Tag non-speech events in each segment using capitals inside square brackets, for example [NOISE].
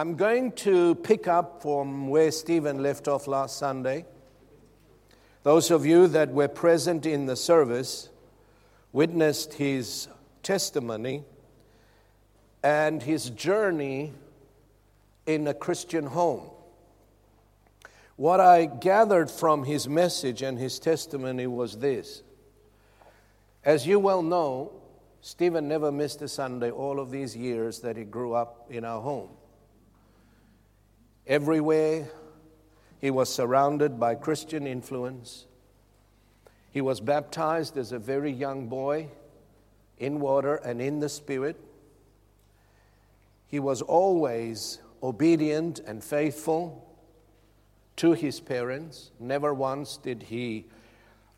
I'm going to pick up from where Stephen left off last Sunday. Those of you that were present in the service witnessed his testimony and his journey in a Christian home. What I gathered from his message and his testimony was this. As you well know, Stephen never missed a Sunday all of these years that he grew up in our home. Everywhere he was surrounded by Christian influence. He was baptized as a very young boy in water and in the Spirit. He was always obedient and faithful to his parents. Never once did he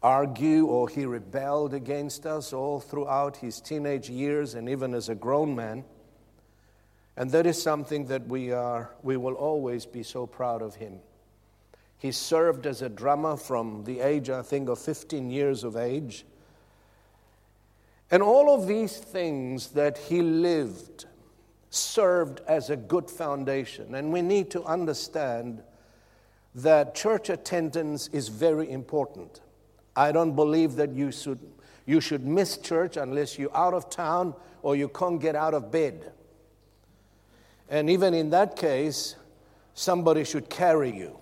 argue or he rebelled against us all throughout his teenage years and even as a grown man. And that is something that we are we will always be so proud of him. He served as a drummer from the age I think of 15 years of age. And all of these things that he lived served as a good foundation. And we need to understand that church attendance is very important. I don't believe that you should, you should miss church unless you're out of town or you can't get out of bed. And even in that case, somebody should carry you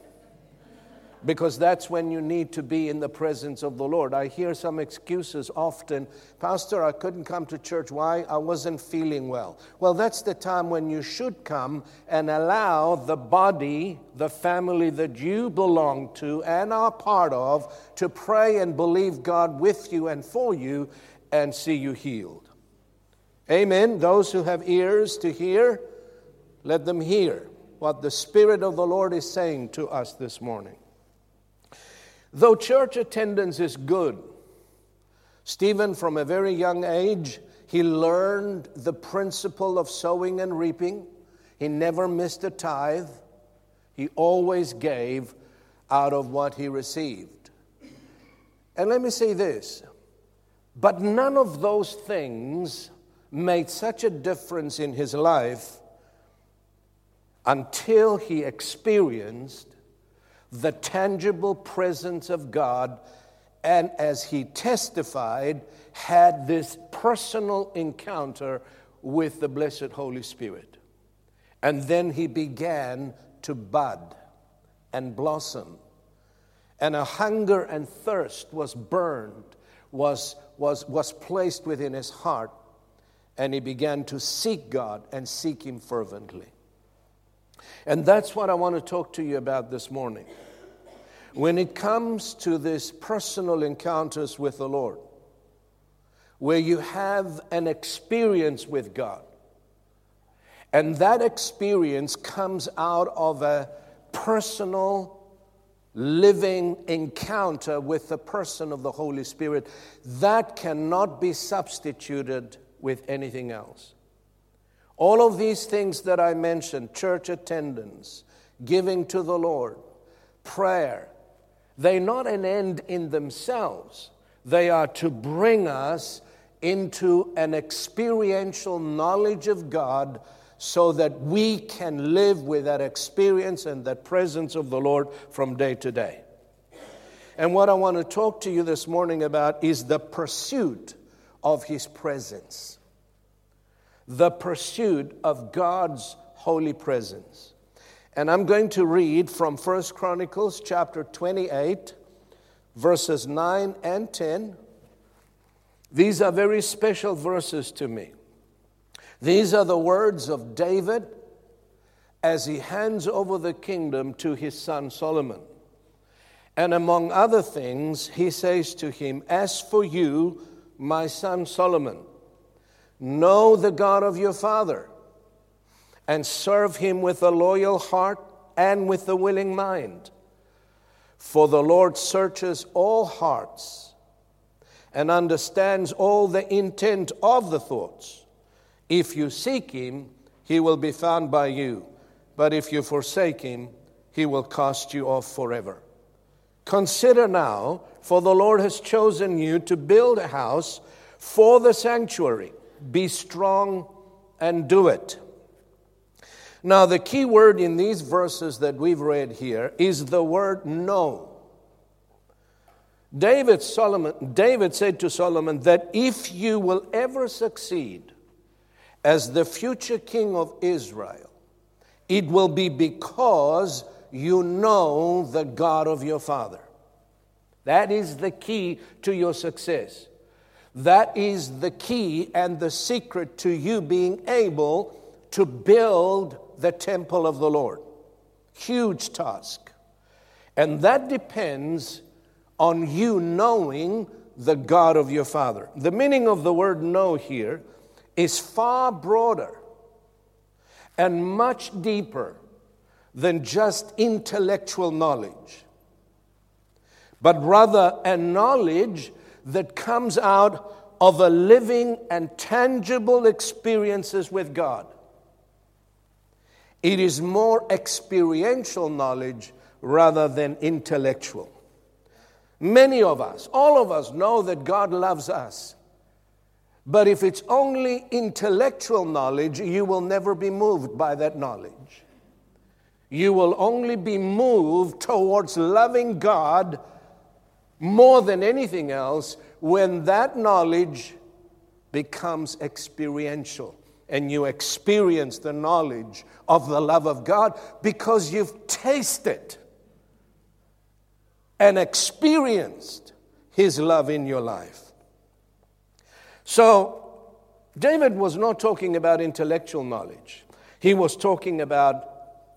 because that's when you need to be in the presence of the Lord. I hear some excuses often Pastor, I couldn't come to church. Why? I wasn't feeling well. Well, that's the time when you should come and allow the body, the family that you belong to and are part of, to pray and believe God with you and for you and see you healed. Amen. Those who have ears to hear, let them hear what the Spirit of the Lord is saying to us this morning. Though church attendance is good, Stephen, from a very young age, he learned the principle of sowing and reaping. He never missed a tithe. He always gave out of what he received. And let me say this but none of those things made such a difference in his life until he experienced the tangible presence of God, and as he testified, had this personal encounter with the blessed Holy Spirit. And then he began to bud and blossom. And a hunger and thirst was burned, was, was, was placed within his heart. And he began to seek God and seek Him fervently. And that's what I want to talk to you about this morning. When it comes to these personal encounters with the Lord, where you have an experience with God, and that experience comes out of a personal, living encounter with the person of the Holy Spirit, that cannot be substituted with anything else. All of these things that I mentioned church attendance, giving to the Lord, prayer they're not an end in themselves, they are to bring us into an experiential knowledge of God so that we can live with that experience and that presence of the Lord from day to day. And what I want to talk to you this morning about is the pursuit of His presence the pursuit of God's holy presence. And I'm going to read from 1 Chronicles chapter 28, verses 9 and 10. These are very special verses to me. These are the words of David as he hands over the kingdom to his son Solomon. And among other things, he says to him, As for you, my son Solomon, know the God of your father and serve him with a loyal heart and with a willing mind. For the Lord searches all hearts and understands all the intent of the thoughts. If you seek him, he will be found by you. But if you forsake him, he will cast you off forever. Consider now, for the Lord has chosen you to build a house for the sanctuary. Be strong and do it. Now, the key word in these verses that we've read here is the word know. David, Solomon, David said to Solomon that if you will ever succeed as the future king of Israel, it will be because you know the God of your father. That is the key to your success. That is the key and the secret to you being able to build the temple of the Lord. Huge task. And that depends on you knowing the God of your father. The meaning of the word know here is far broader and much deeper than just intellectual knowledge, but rather a knowledge that comes out of a living and tangible experiences with God. It is more experiential knowledge rather than intellectual. Many of us, all of us, know that God loves us. But if it's only intellectual knowledge, you will never be moved by that knowledge. You will only be moved towards loving God more than anything else when that knowledge becomes experiential and you experience the knowledge of the love of God because you've tasted and experienced His love in your life. So, David was not talking about intellectual knowledge, he was talking about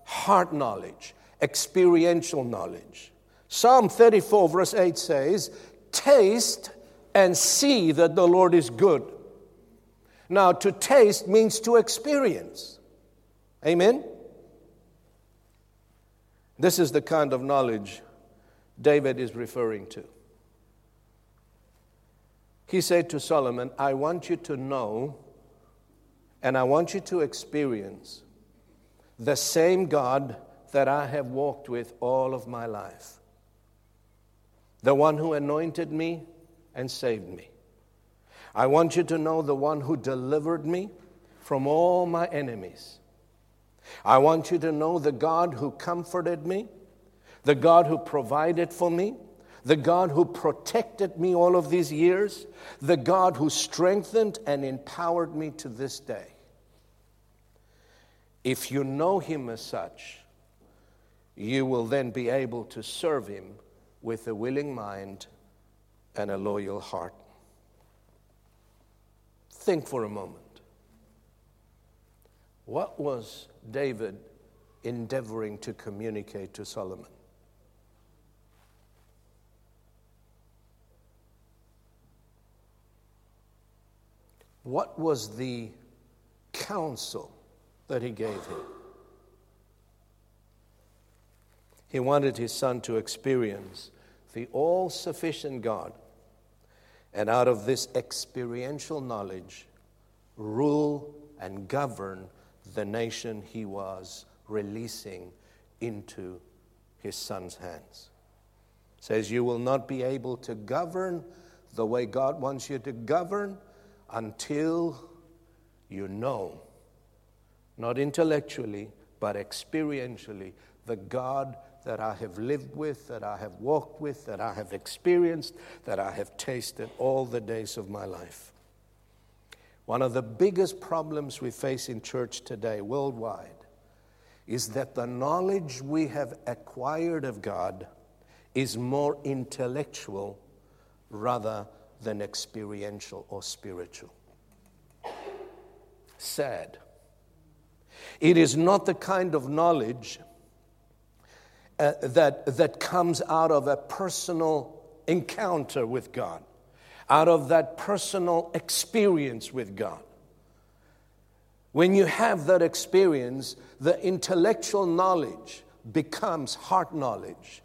heart knowledge, experiential knowledge. Psalm 34, verse 8 says, Taste and see that the Lord is good. Now, to taste means to experience. Amen? This is the kind of knowledge David is referring to. He said to Solomon, I want you to know and I want you to experience the same God that I have walked with all of my life. The one who anointed me and saved me. I want you to know the one who delivered me from all my enemies. I want you to know the God who comforted me, the God who provided for me, the God who protected me all of these years, the God who strengthened and empowered me to this day. If you know Him as such, you will then be able to serve Him with a willing mind and a loyal heart. Think for a moment. What was David endeavoring to communicate to Solomon? What was the counsel that he gave him? He wanted his son to experience the all sufficient God, and out of this experiential knowledge, rule and govern the nation he was releasing into his son's hands. says you will not be able to govern the way God wants you to govern until you know, not intellectually, but experientially, the God that I have lived with, that I have walked with, that I have experienced, that I have tasted all the days of my life. One of the biggest problems we face in church today, worldwide, is that the knowledge we have acquired of God is more intellectual rather than experiential or spiritual. Sad. It is not the kind of knowledge uh, that, that comes out of a personal encounter with God, out of that personal experience with God. When you have that experience, the intellectual knowledge becomes heart knowledge.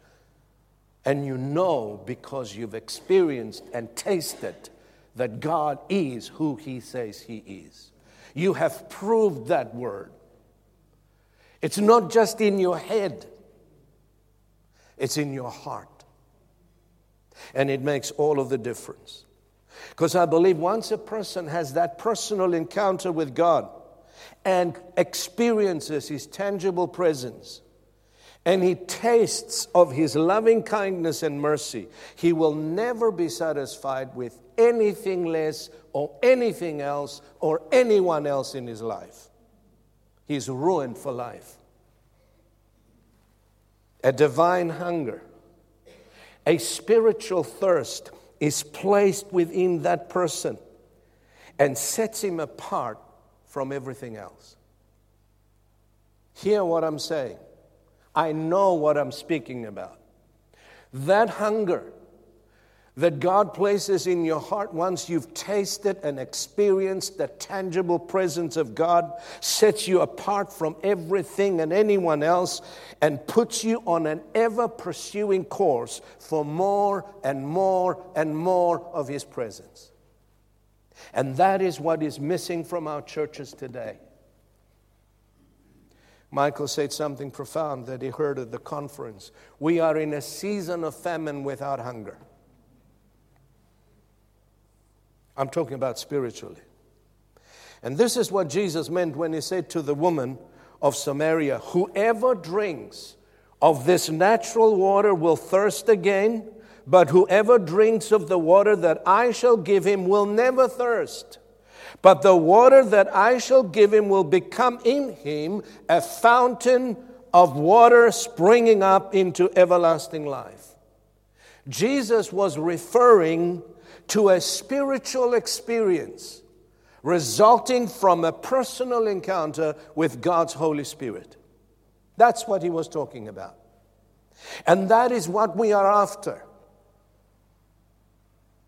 And you know because you've experienced and tasted that God is who He says He is. You have proved that word. It's not just in your head, it's in your heart. And it makes all of the difference. Because I believe once a person has that personal encounter with God and experiences His tangible presence, and he tastes of his loving kindness and mercy, he will never be satisfied with anything less or anything else or anyone else in his life. He's ruined for life. A divine hunger, a spiritual thirst is placed within that person and sets him apart from everything else. Hear what I'm saying. I know what I'm speaking about. That hunger that God places in your heart once you've tasted and experienced the tangible presence of God sets you apart from everything and anyone else and puts you on an ever pursuing course for more and more and more of His presence. And that is what is missing from our churches today. Michael said something profound that he heard at the conference. We are in a season of famine without hunger. I'm talking about spiritually. And this is what Jesus meant when he said to the woman of Samaria Whoever drinks of this natural water will thirst again, but whoever drinks of the water that I shall give him will never thirst. But the water that I shall give him will become in him a fountain of water springing up into everlasting life. Jesus was referring to a spiritual experience resulting from a personal encounter with God's Holy Spirit. That's what he was talking about. And that is what we are after.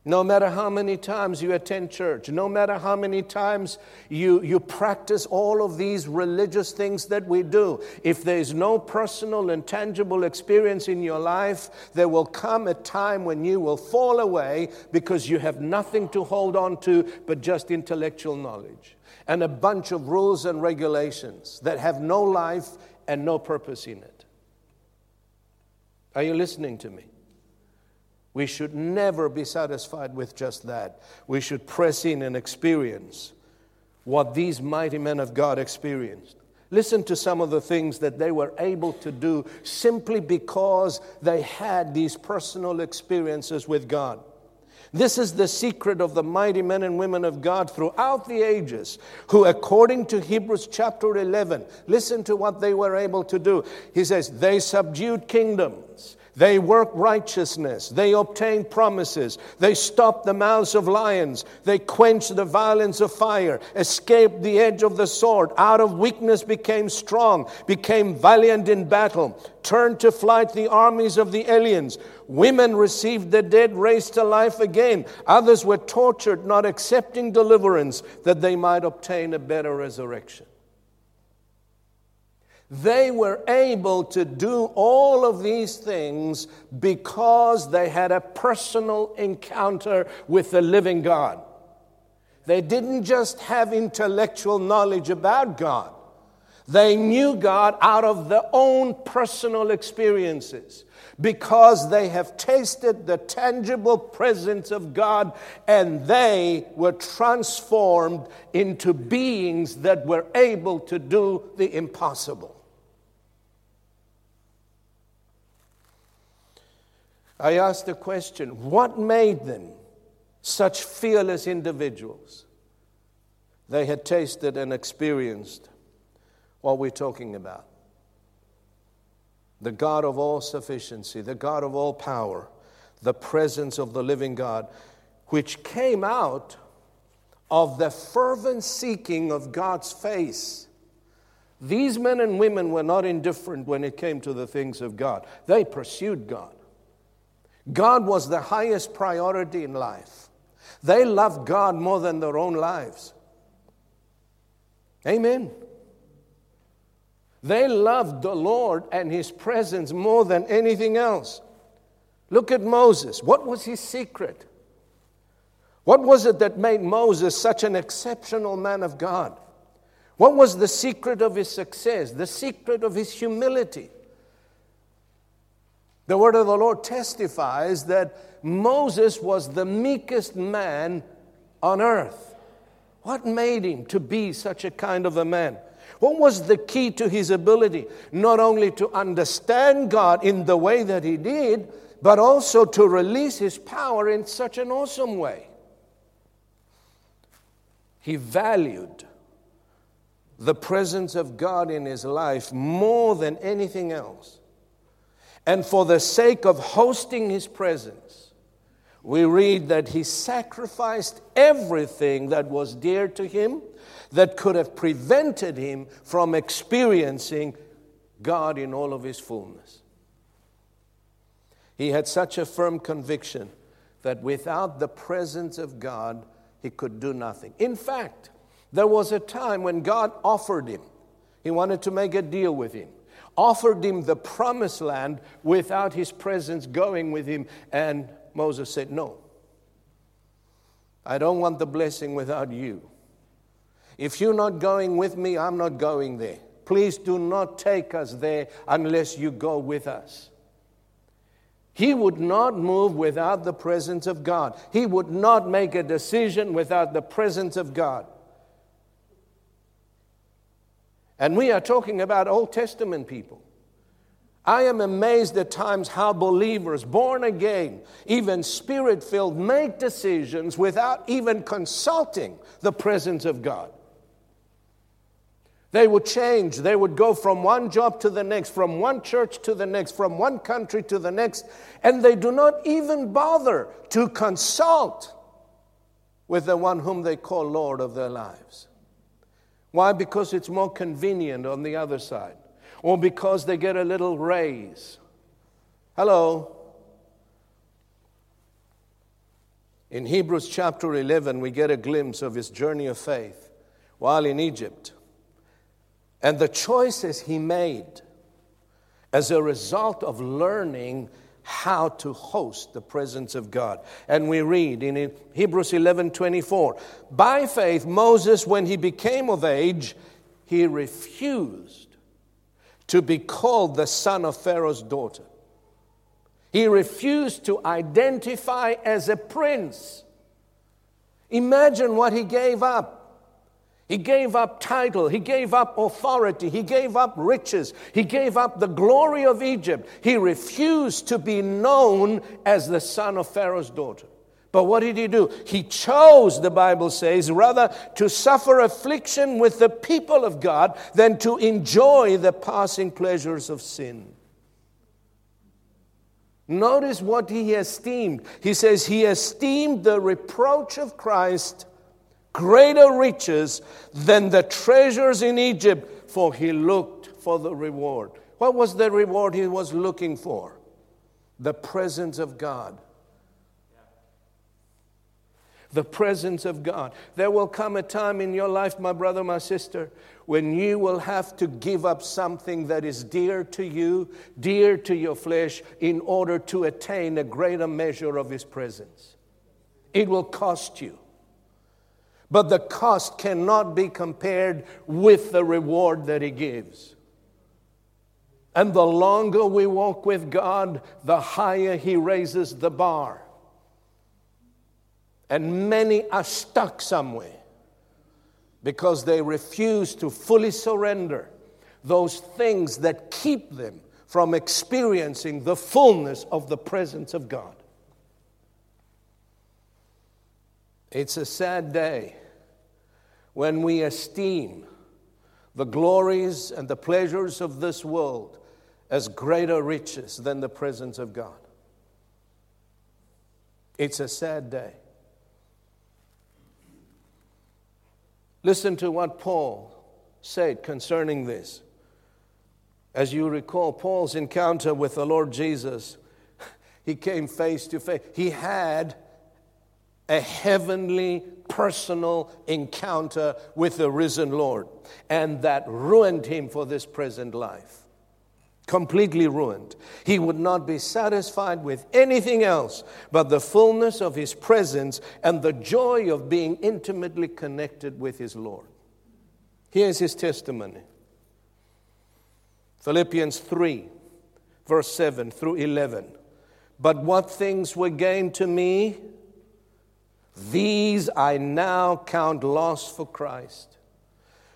No matter how many times you attend church, no matter how many times you, you practice all of these religious things that we do, if there is no personal and tangible experience in your life, there will come a time when you will fall away because you have nothing to hold on to but just intellectual knowledge and a bunch of rules and regulations that have no life and no purpose in it. Are you listening to me? We should never be satisfied with just that. We should press in and experience what these mighty men of God experienced. Listen to some of the things that they were able to do simply because they had these personal experiences with God. This is the secret of the mighty men and women of God throughout the ages, who, according to Hebrews chapter 11, listen to what they were able to do. He says, They subdued kingdoms, they work righteousness. They obtain promises. They stop the mouths of lions. They quench the violence of fire, escape the edge of the sword. Out of weakness became strong, became valiant in battle, turned to flight the armies of the aliens. Women received the dead raised to life again. Others were tortured, not accepting deliverance, that they might obtain a better resurrection. They were able to do all of these things because they had a personal encounter with the living God. They didn't just have intellectual knowledge about God, they knew God out of their own personal experiences because they have tasted the tangible presence of God and they were transformed into beings that were able to do the impossible. I asked the question what made them such fearless individuals? They had tasted and experienced what we're talking about the God of all sufficiency, the God of all power, the presence of the living God, which came out of the fervent seeking of God's face These men and women were not indifferent when it came to the things of God, they pursued God. God was the highest priority in life. They loved God more than their own lives. Amen. They loved the Lord and His presence more than anything else. Look at Moses. What was his secret? What was it that made Moses such an exceptional man of God? What was the secret of his success? The secret of his humility. The word of the Lord testifies that Moses was the meekest man on earth. What made him to be such a kind of a man? What was the key to his ability? Not only to understand God in the way that he did, but also to release his power in such an awesome way. He valued the presence of God in his life more than anything else. And for the sake of hosting his presence, we read that he sacrificed everything that was dear to him that could have prevented him from experiencing God in all of his fullness. He had such a firm conviction that without the presence of God, he could do nothing. In fact, there was a time when God offered him, he wanted to make a deal with him, offered him the promised land without his presence going with him. And Moses said, No, I don't want the blessing without you. If you're not going with me, I'm not going there. Please do not take us there unless you go with us. He would not move without the presence of God. He would not make a decision without the presence of God. And we are talking about Old Testament people. I am amazed at times how believers, born again, even spirit filled, make decisions without even consulting the presence of God. They would change. They would go from one job to the next, from one church to the next, from one country to the next, and they do not even bother to consult with the one whom they call Lord of their lives. Why? Because it's more convenient on the other side, or because they get a little raise. Hello. In Hebrews chapter 11, we get a glimpse of his journey of faith while in Egypt and the choices he made as a result of learning how to host the presence of God. And we read in Hebrews 11 24, by faith, Moses, when he became of age, he refused to be called the son of Pharaoh's daughter. He refused to identify as a prince. Imagine what he gave up. He gave up title, he gave up authority, he gave up riches, he gave up the glory of Egypt. He refused to be known as the son of Pharaoh's daughter. But what did he do? He chose, the Bible says, rather to suffer affliction with the people of God than to enjoy the passing pleasures of sin. Notice what he esteemed. He says, He esteemed the reproach of Christ greater riches than the treasures in Egypt, for he looked for the reward. What was the reward he was looking for? The presence of God. The presence of God. There will come a time in your life, my brother, my sister, when you will have to give up something that is dear to you, dear to your flesh, in order to attain a greater measure of His presence. It will cost you. But the cost cannot be compared with the reward that He gives. And the longer we walk with God, the higher He raises the bar. And many are stuck somewhere because they refuse to fully surrender those things that keep them from experiencing the fullness of the presence of God. It's a sad day when we esteem the glories and the pleasures of this world as greater riches than the presence of God. It's a sad day. Listen to what Paul said concerning this. As you recall, Paul's encounter with the Lord Jesus, [LAUGHS] he came face to face. He had a heavenly personal encounter with the risen Lord, and that ruined him for this present life. Completely ruined. He would not be satisfied with anything else but the fullness of his presence and the joy of being intimately connected with his Lord. Here's his testimony Philippians 3, verse 7 through 11. But what things were gained to me, these I now count loss for Christ.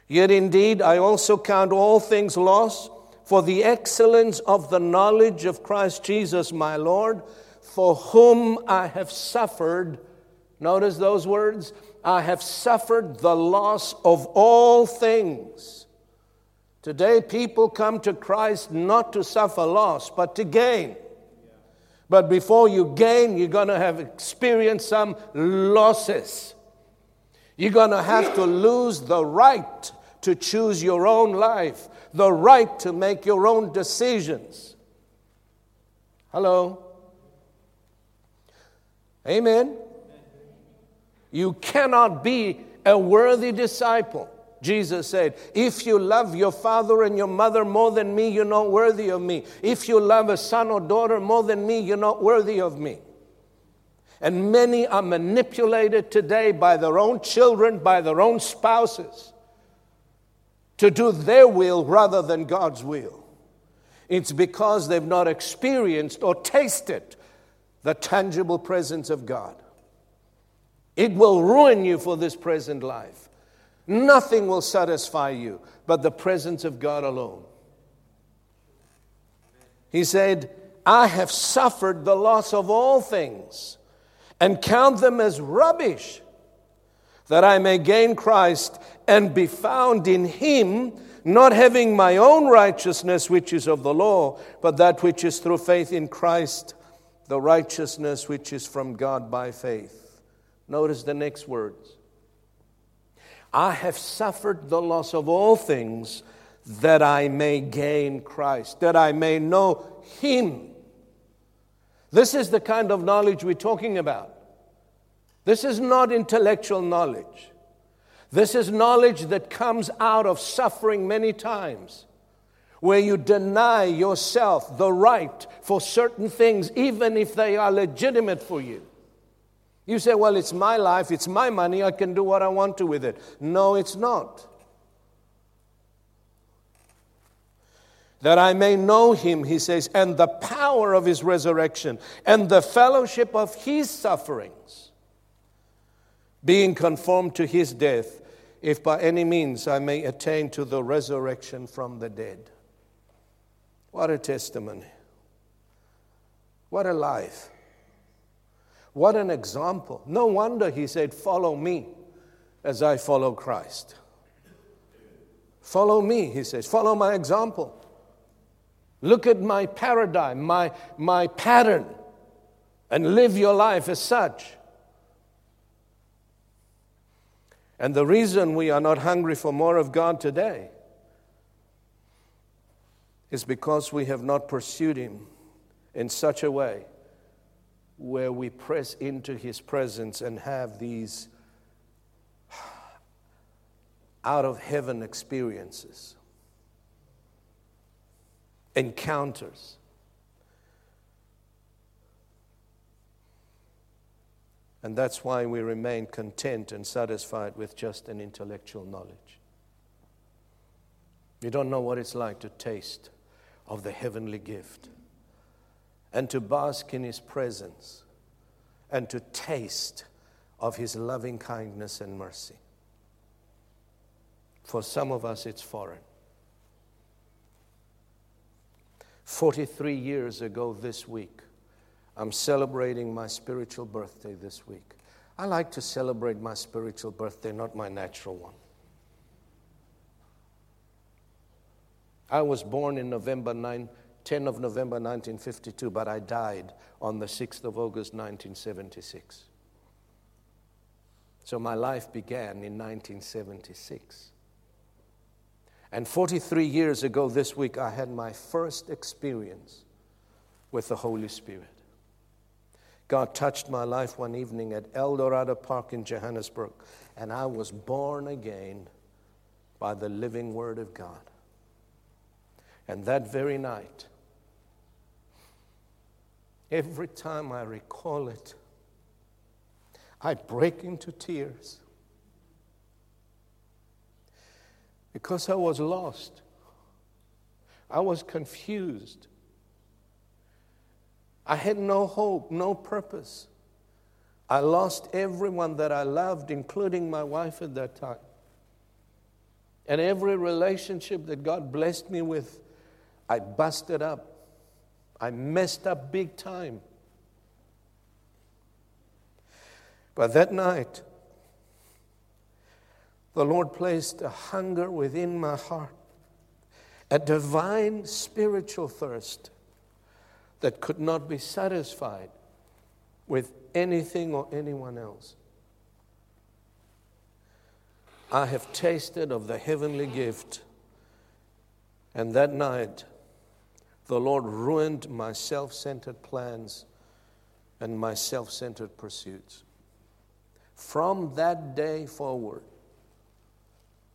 Yet indeed, I also count all things loss for the excellence of the knowledge of Christ Jesus my Lord, for whom I have suffered. Notice those words I have suffered the loss of all things. Today, people come to Christ not to suffer loss, but to gain. But before you gain, you're going to have experienced some losses. You're going to have to lose the right to choose your own life, the right to make your own decisions. Hello? Amen. You cannot be a worthy disciple Jesus said, If you love your father and your mother more than me, you're not worthy of me. If you love a son or daughter more than me, you're not worthy of me. And many are manipulated today by their own children, by their own spouses, to do their will rather than God's will. It's because they've not experienced or tasted the tangible presence of God. It will ruin you for this present life. Nothing will satisfy you but the presence of God alone. He said, I have suffered the loss of all things and count them as rubbish, that I may gain Christ and be found in Him, not having my own righteousness, which is of the law, but that which is through faith in Christ, the righteousness which is from God by faith. Notice the next words I have suffered the loss of all things that I may gain Christ, that I may know Him. This is the kind of knowledge we're talking about. This is not intellectual knowledge. This is knowledge that comes out of suffering many times, where you deny yourself the right for certain things, even if they are legitimate for you. You say, well, it's my life, it's my money, I can do what I want to with it. No, it's not. That I may know him, he says, and the power of his resurrection, and the fellowship of his sufferings, being conformed to his death, if by any means I may attain to the resurrection from the dead. What a testimony! What a life! What an example. No wonder he said, Follow me as I follow Christ. Follow me, he says. Follow my example. Look at my paradigm, my, my pattern, and live your life as such. And the reason we are not hungry for more of God today is because we have not pursued Him in such a way where we press into His presence and have these out of heaven experiences, encounters. And that's why we remain content and satisfied with just an intellectual knowledge. You don't know what it's like to taste of the heavenly gift and to bask in His presence and to taste of His loving kindness and mercy. For some of us, it's foreign. 43 years ago this week, I'm celebrating my spiritual birthday this week. I like to celebrate my spiritual birthday, not my natural one. I was born in November 9, 10 of November 1952, but I died on the 6th of August 1976. So my life began in 1976. And 43 years ago this week, I had my first experience with the Holy Spirit. God touched my life one evening at Eldorado Park in Johannesburg, and I was born again by the living Word of God. And that very night, every time I recall it, I break into tears because I was lost. I was confused. I had no hope, no purpose. I lost everyone that I loved, including my wife at that time. And every relationship that God blessed me with, I busted up. I messed up big time. But that night, the Lord placed a hunger within my heart, a divine spiritual thirst that could not be satisfied with anything or anyone else. I have tasted of the heavenly gift, and that night the Lord ruined my self centered plans and my self centered pursuits. From that day forward,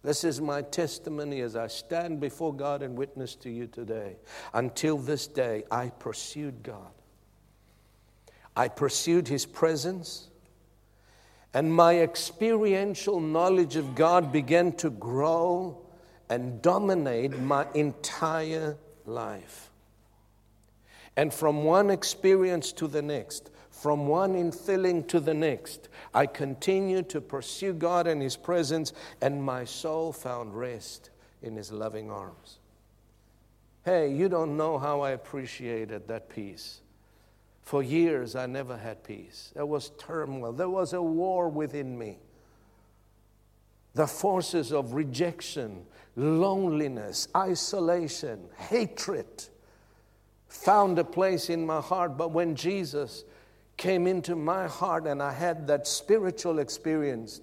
this is my testimony as I stand before God and witness to you today. Until this day, I pursued God. I pursued His presence, and my experiential knowledge of God began to grow and dominate my entire life. And from one experience to the next, from one infilling to the next, I continued to pursue God and His presence, and my soul found rest in His loving arms. Hey, you don't know how I appreciated that peace. For years, I never had peace. There was turmoil, there was a war within me. The forces of rejection, loneliness, isolation, hatred found a place in my heart. But when Jesus came into my heart and I had that spiritual experience,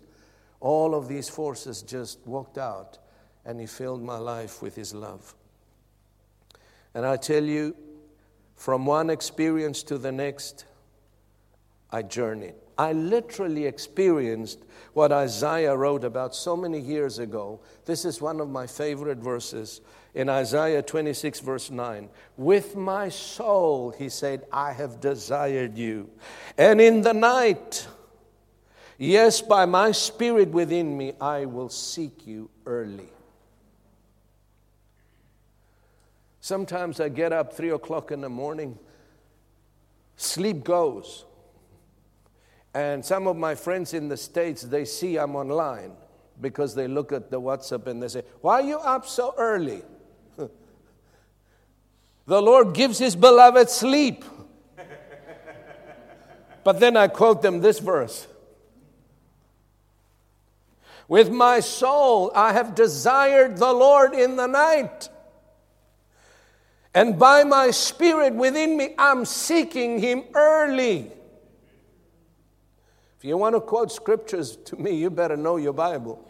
all of these forces just walked out and He filled my life with His love. And I tell you, from one experience to the next, I journeyed. I literally experienced what Isaiah wrote about so many years ago. This is one of my favorite verses in Isaiah 26, verse 9. With my soul, he said, I have desired you. And in the night, yes, by my spirit within me, I will seek you early. Sometimes I get up three o'clock in the morning, sleep goes. And some of my friends in the States, they see I'm online because they look at the WhatsApp and they say, Why are you up so early? [LAUGHS] The Lord gives his beloved sleep. [LAUGHS] But then I quote them this verse With my soul I have desired the Lord in the night. And by my spirit within me, I'm seeking him early. You want to quote scriptures to me, you better know your Bible.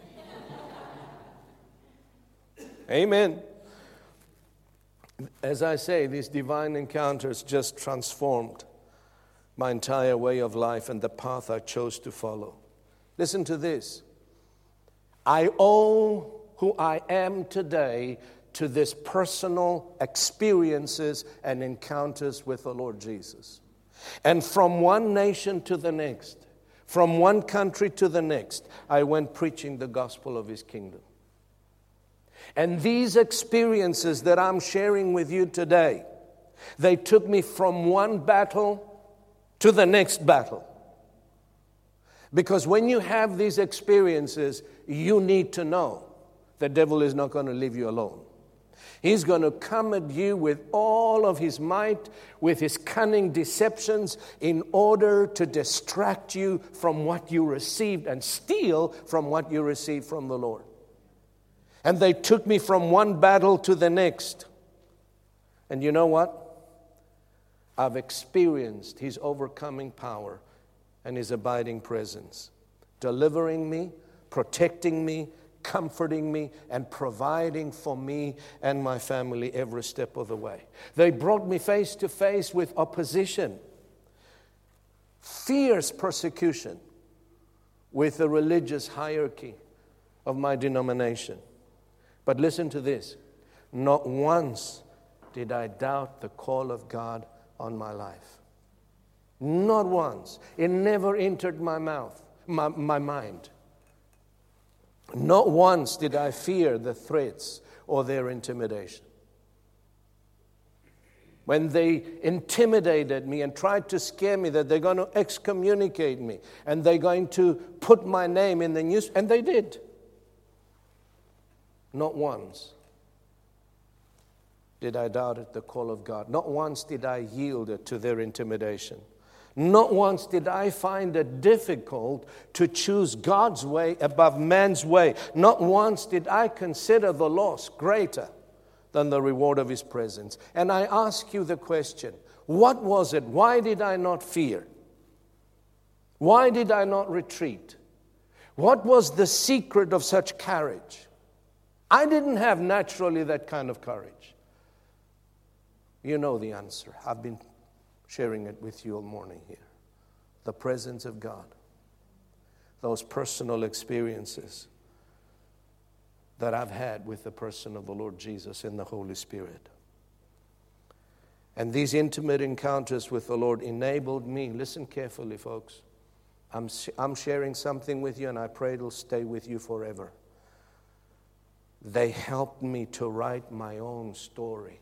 Amen as I say, these divine encounters just transformed my entire way of life and the path I chose to follow. Listen to this I owe who I am today to this personal experiences and encounters with the Lord Jesus. And from one nation to the next, from one country to the next, I went preaching the gospel of his kingdom. And these experiences that I'm sharing with you today, they took me from one battle to the next battle. Because when you have these experiences, you need to know the devil is not going to leave you alone. He's going to come at you with all of his might, with his cunning deceptions, in order to distract you from what you received and steal from what you received from the Lord. And they took me from one battle to the next. And you know what? I've experienced His overcoming power and His abiding presence, delivering me, protecting me, comforting me, and providing for me and my family every step of the way. They brought me face to face with opposition, fierce persecution with the religious hierarchy of my denomination. But listen to this not once did I doubt the call of God on my life. Not once. It never entered my mouth, my, my mind. Not once did I fear the threats or their intimidation. When they intimidated me and tried to scare me that they're going to excommunicate me and they're going to put my name in the news, and they did. Not once did I doubt at the call of God. Not once did I yield to their intimidation. Not once did I find it difficult to choose God's way above man's way. Not once did I consider the loss greater than the reward of his presence. And I ask you the question what was it? Why did I not fear? Why did I not retreat? What was the secret of such courage? I didn't have naturally that kind of courage. You know the answer. I've been sharing it with you all morning here. The presence of God, those personal experiences that I've had with the person of the Lord Jesus and the Holy Spirit. And these intimate encounters with the Lord enabled me, listen carefully, folks. I'm, I'm sharing something with you, and I pray it'll stay with you forever. They helped me to write my own story.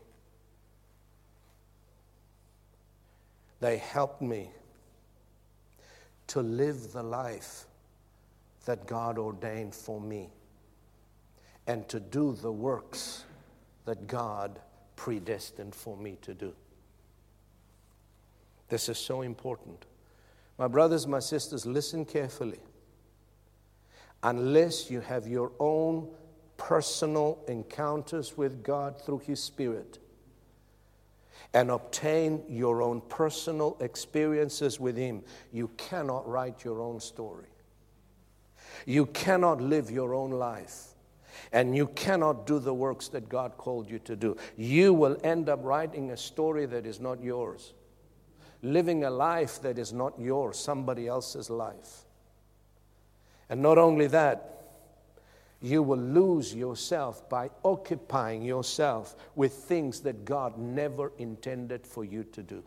They helped me to live the life that God ordained for me and to do the works that God predestined for me to do. This is so important. My brothers, my sisters, listen carefully. Unless you have your own personal encounters with God through His Spirit, and obtain your own personal experiences with Him, you cannot write your own story. You cannot live your own life. And you cannot do the works that God called you to do. You will end up writing a story that is not yours, living a life that is not yours, somebody else's life. And not only that, you will lose yourself by occupying yourself with things that God never intended for you to do.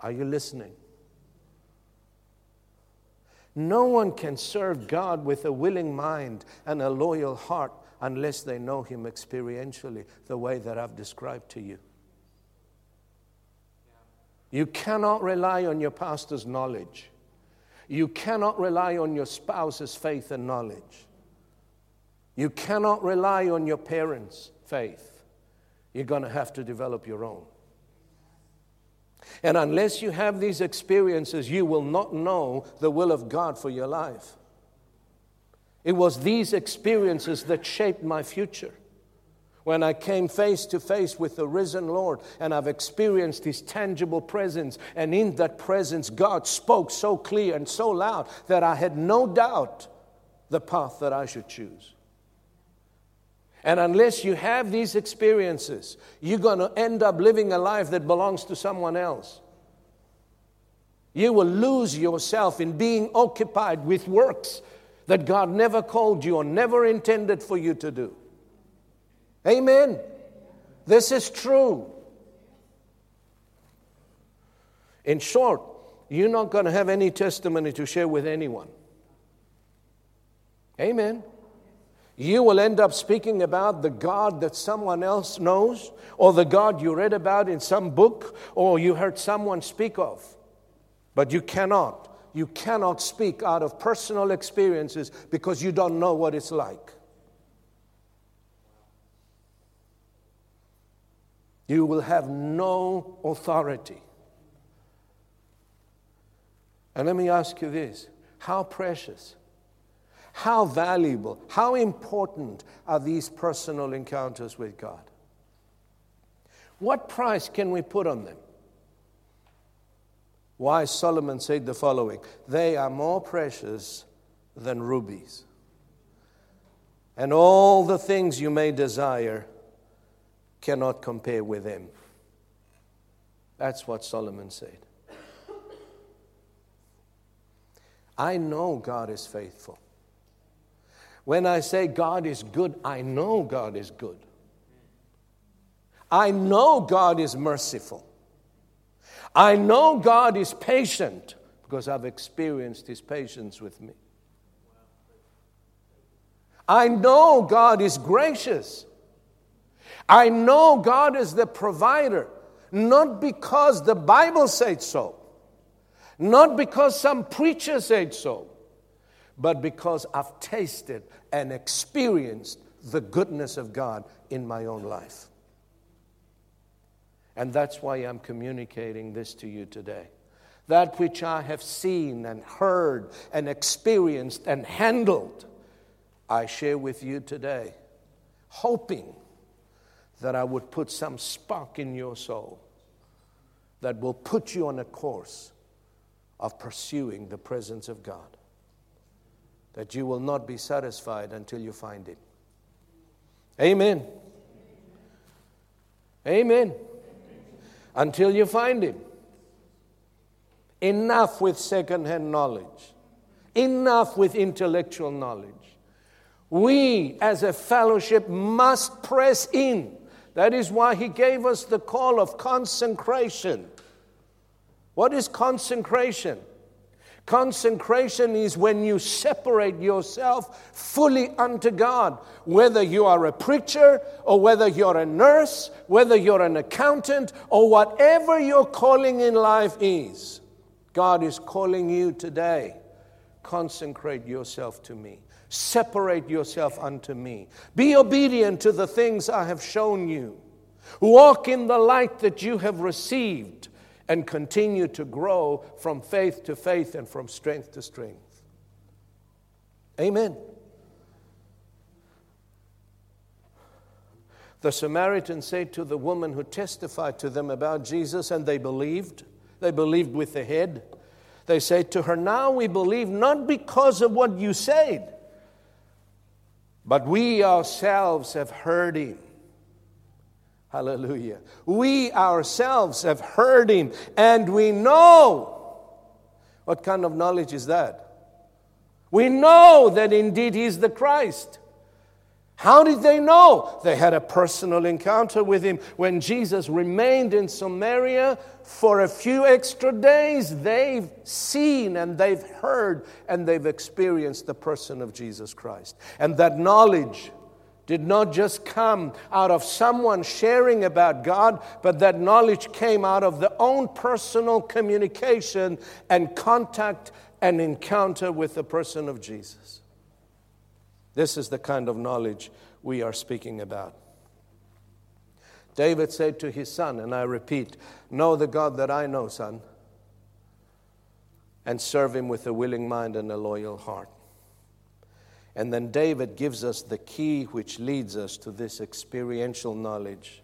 Are you listening? No one can serve God with a willing mind and a loyal heart unless they know Him experientially, the way that I've described to you. You cannot rely on your pastor's knowledge. You cannot rely on your spouse's faith and knowledge. You cannot rely on your parents' faith. You're going to have to develop your own. And unless you have these experiences, you will not know the will of God for your life. It was these experiences that shaped my future when I came face to face with the risen Lord and I've experienced His tangible presence. And in that presence, God spoke so clear and so loud that I had no doubt the path that I should choose. And unless you have these experiences, you're going to end up living a life that belongs to someone else. You will lose yourself in being occupied with works that God never called you or never intended for you to do. Amen. This is true. In short, you're not going to have any testimony to share with anyone. Amen. You will end up speaking about the God that someone else knows, or the God you read about in some book, or you heard someone speak of. But you cannot. You cannot speak out of personal experiences because you don't know what it's like. You will have no authority. And let me ask you this how precious, how valuable, how important are these personal encounters with God? What price can we put on them? Why Solomon said the following They are more precious than rubies. and all the things you may desire cannot compare with him. That's what Solomon said. I know God is faithful. When I say God is good, I know God is good. I know God is merciful. I know God is patient because I've experienced His patience with me. I know God is gracious. I know God is the provider, not because the Bible said so, not because some preacher said so, but because I've tasted and experienced the goodness of God in my own life. And that's why I'm communicating this to you today. That which I have seen and heard and experienced and handled I share with you today, hoping that I would put some spark in your soul that will put you on a course of pursuing the presence of God. That you will not be satisfied until you find it. Amen. Amen. Until you find Him. Enough with secondhand knowledge, enough with intellectual knowledge. We as a fellowship must press in. That is why he gave us the call of consecration. What is consecration? Consecration is when you separate yourself fully unto God, whether you are a preacher or whether you're a nurse, whether you're an accountant, or whatever your calling in life is. God is calling you today. Consecrate yourself to me. Separate yourself unto me. Be obedient to the things I have shown you. Walk in the light that you have received and continue to grow from faith to faith and from strength to strength. Amen. The Samaritans said to the woman who testified to them about Jesus, and they believed. They believed with the head. They said to her, Now we believe not because of what you said but we ourselves have heard him. Hallelujah. We ourselves have heard him and we know. What kind of knowledge is that? We know that indeed he's the Christ. How did they know? They had a personal encounter with him. When Jesus remained in Samaria for a few extra days, they've seen and they've heard and they've experienced the person of Jesus Christ. And that knowledge did not just come out of someone sharing about God, but that knowledge came out of their own personal communication and contact and encounter with the person of Jesus. This is the kind of knowledge we are speaking about. David said to his son, and I repeat, Know the God that I know, son, and serve him with a willing mind and a loyal heart. And then David gives us the key which leads us to this experiential knowledge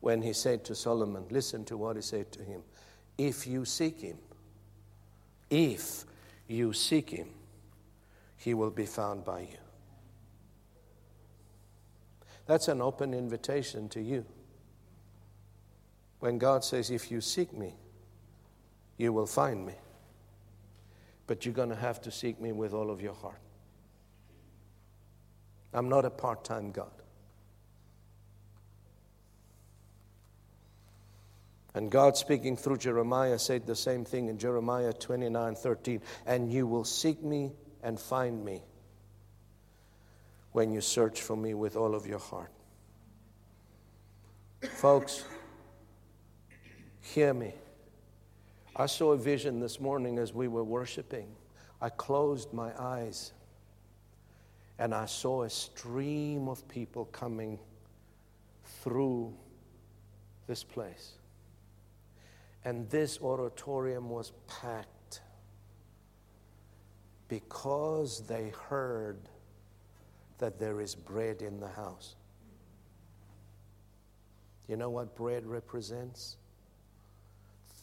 when he said to Solomon, Listen to what he said to him. If you seek him, if you seek him, he will be found by you. That's an open invitation to you. When God says, If you seek me, you will find me. But you're going to have to seek me with all of your heart. I'm not a part time God. And God, speaking through Jeremiah, said the same thing in Jeremiah 29 13. And you will seek me and find me when you search for me with all of your heart. Folks, hear me. I saw a vision this morning as we were worshiping. I closed my eyes and I saw a stream of people coming through this place. And this auditorium was packed because they heard that there is bread in the house. You know what bread represents?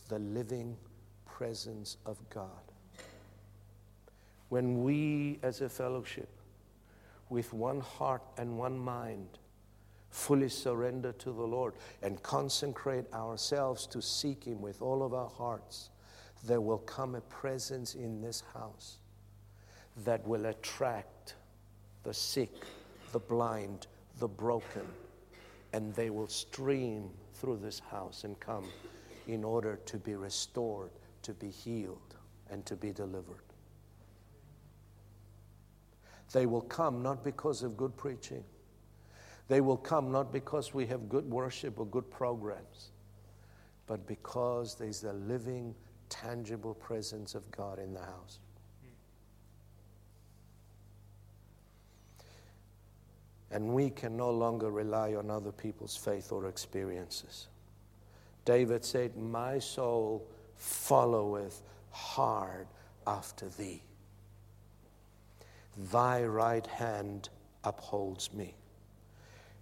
The living presence of God. When we as a fellowship with one heart and one mind, fully surrender to the Lord and consecrate ourselves to seek Him with all of our hearts, there will come a presence in this house that will attract the sick, the blind, the broken, and they will stream through this house and come in order to be restored, to be healed, and to be delivered. They will come not because of good preaching. They will come not because we have good worship or good programs, but because there's a living, tangible presence of God in the house. And we can no longer rely on other people's faith or experiences. David said, My soul followeth hard after thee. Thy right hand upholds me.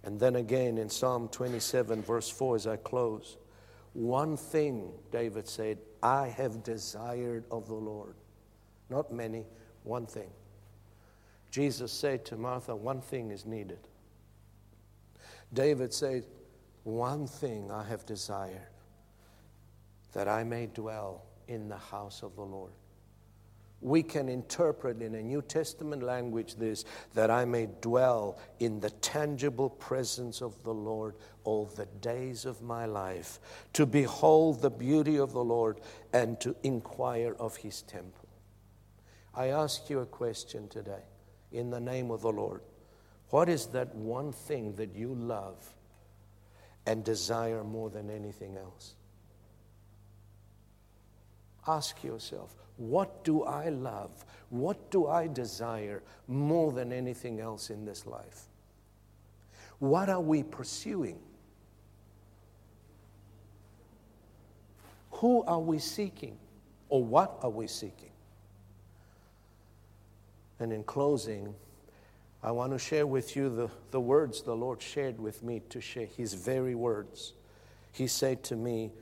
And then again in Psalm 27, verse 4, as I close, one thing, David said, I have desired of the Lord. Not many, one thing. Jesus said to Martha, One thing is needed. David said, One thing I have desired, that I may dwell in the house of the Lord. We can interpret in a New Testament language this that I may dwell in the tangible presence of the Lord all the days of my life, to behold the beauty of the Lord and to inquire of his temple. I ask you a question today in the name of the Lord. What is that one thing that you love and desire more than anything else? Ask yourself, what do I love? What do I desire more than anything else in this life? What are we pursuing? Who are we seeking? Or what are we seeking? And in closing, I want to share with you the, the words the Lord shared with me to share, His very words. He said to me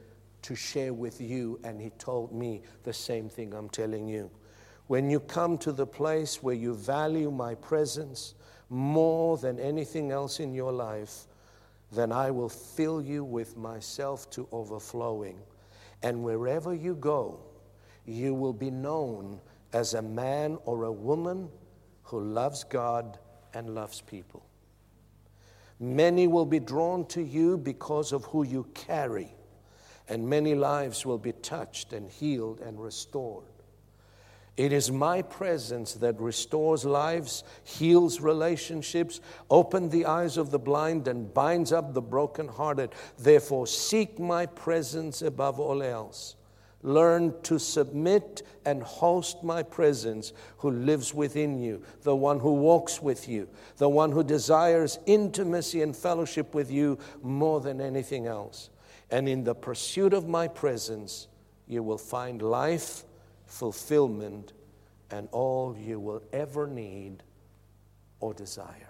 to share with you, and He told me the same thing I'm telling you. When you come to the place where you value my presence more than anything else in your life, then I will fill you with myself to overflowing. And wherever you go, you will be known as a man or a woman who loves God and loves people. Many will be drawn to you because of who you carry, and many lives will be touched and healed and restored. It is my presence that restores lives, heals relationships, opens the eyes of the blind, and binds up the brokenhearted. Therefore, seek my presence above all else. Learn to submit and host my presence who lives within you, the one who walks with you, the one who desires intimacy and fellowship with you more than anything else. And in the pursuit of my presence, you will find life, fulfillment, and all you will ever need or desire.